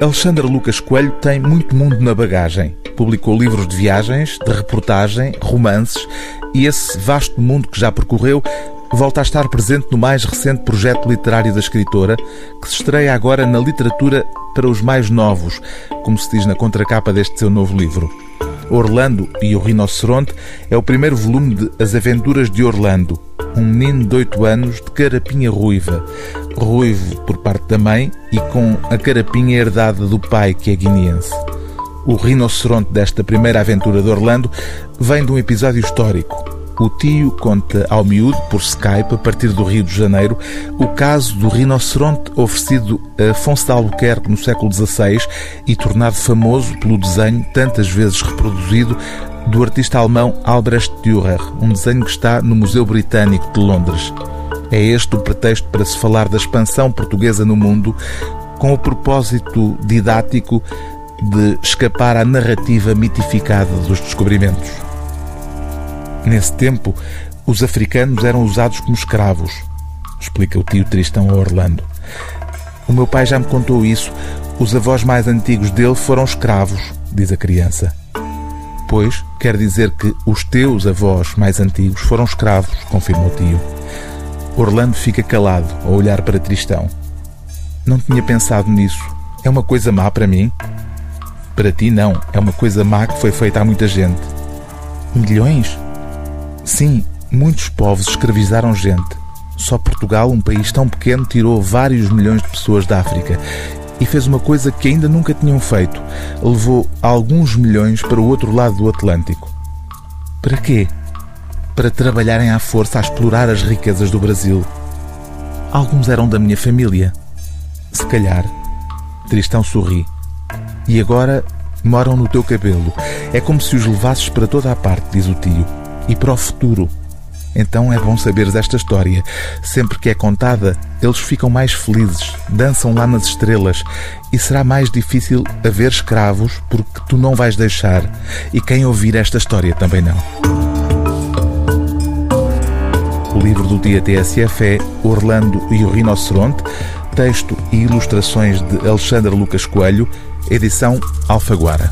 Alexandre Lucas Coelho tem muito mundo na bagagem. Publicou livros de viagens, de reportagem, romances e esse vasto mundo que já percorreu volta a estar presente no mais recente projeto literário da escritora, que se estreia agora na literatura para os mais novos, como se diz na contracapa deste seu novo livro. Orlando e o Rinoceronte é o primeiro volume de As Aventuras de Orlando, um menino de oito anos de carapinha ruiva, ruivo por parte da mãe e com a carapinha herdada do pai, que é guineense. O rinoceronte desta primeira aventura de Orlando vem de um episódio histórico. O tio conta ao miúdo, por Skype, a partir do Rio de Janeiro, o caso do rinoceronte oferecido a Afonso de Albuquerque no século XVI e tornado famoso pelo desenho, tantas vezes reproduzido, do artista alemão Albrecht Dürer, um desenho que está no Museu Britânico de Londres. É este o pretexto para se falar da expansão portuguesa no mundo, com o propósito didático de escapar à narrativa mitificada dos descobrimentos. Nesse tempo, os africanos eram usados como escravos, explica o tio Tristão a Orlando. O meu pai já me contou isso. Os avós mais antigos dele foram escravos, diz a criança. Pois, quer dizer que os teus avós mais antigos foram escravos, confirma o tio. Orlando fica calado a olhar para Tristão. Não tinha pensado nisso. É uma coisa má para mim? Para ti, não. É uma coisa má que foi feita a muita gente. Milhões? Sim, muitos povos escravizaram gente. Só Portugal, um país tão pequeno, tirou vários milhões de pessoas da África e fez uma coisa que ainda nunca tinham feito: levou alguns milhões para o outro lado do Atlântico. Para quê? Para trabalharem à força a explorar as riquezas do Brasil. Alguns eram da minha família. Se calhar. Tristão sorri. E agora moram no teu cabelo. É como se os levasses para toda a parte, diz o tio e para o futuro. Então é bom saberes esta história. Sempre que é contada, eles ficam mais felizes, dançam lá nas estrelas e será mais difícil haver escravos porque tu não vais deixar e quem ouvir esta história também não. O livro do dia TSF é Orlando e o Rinoceronte, texto e ilustrações de Alexandre Lucas Coelho, edição Alfaguara.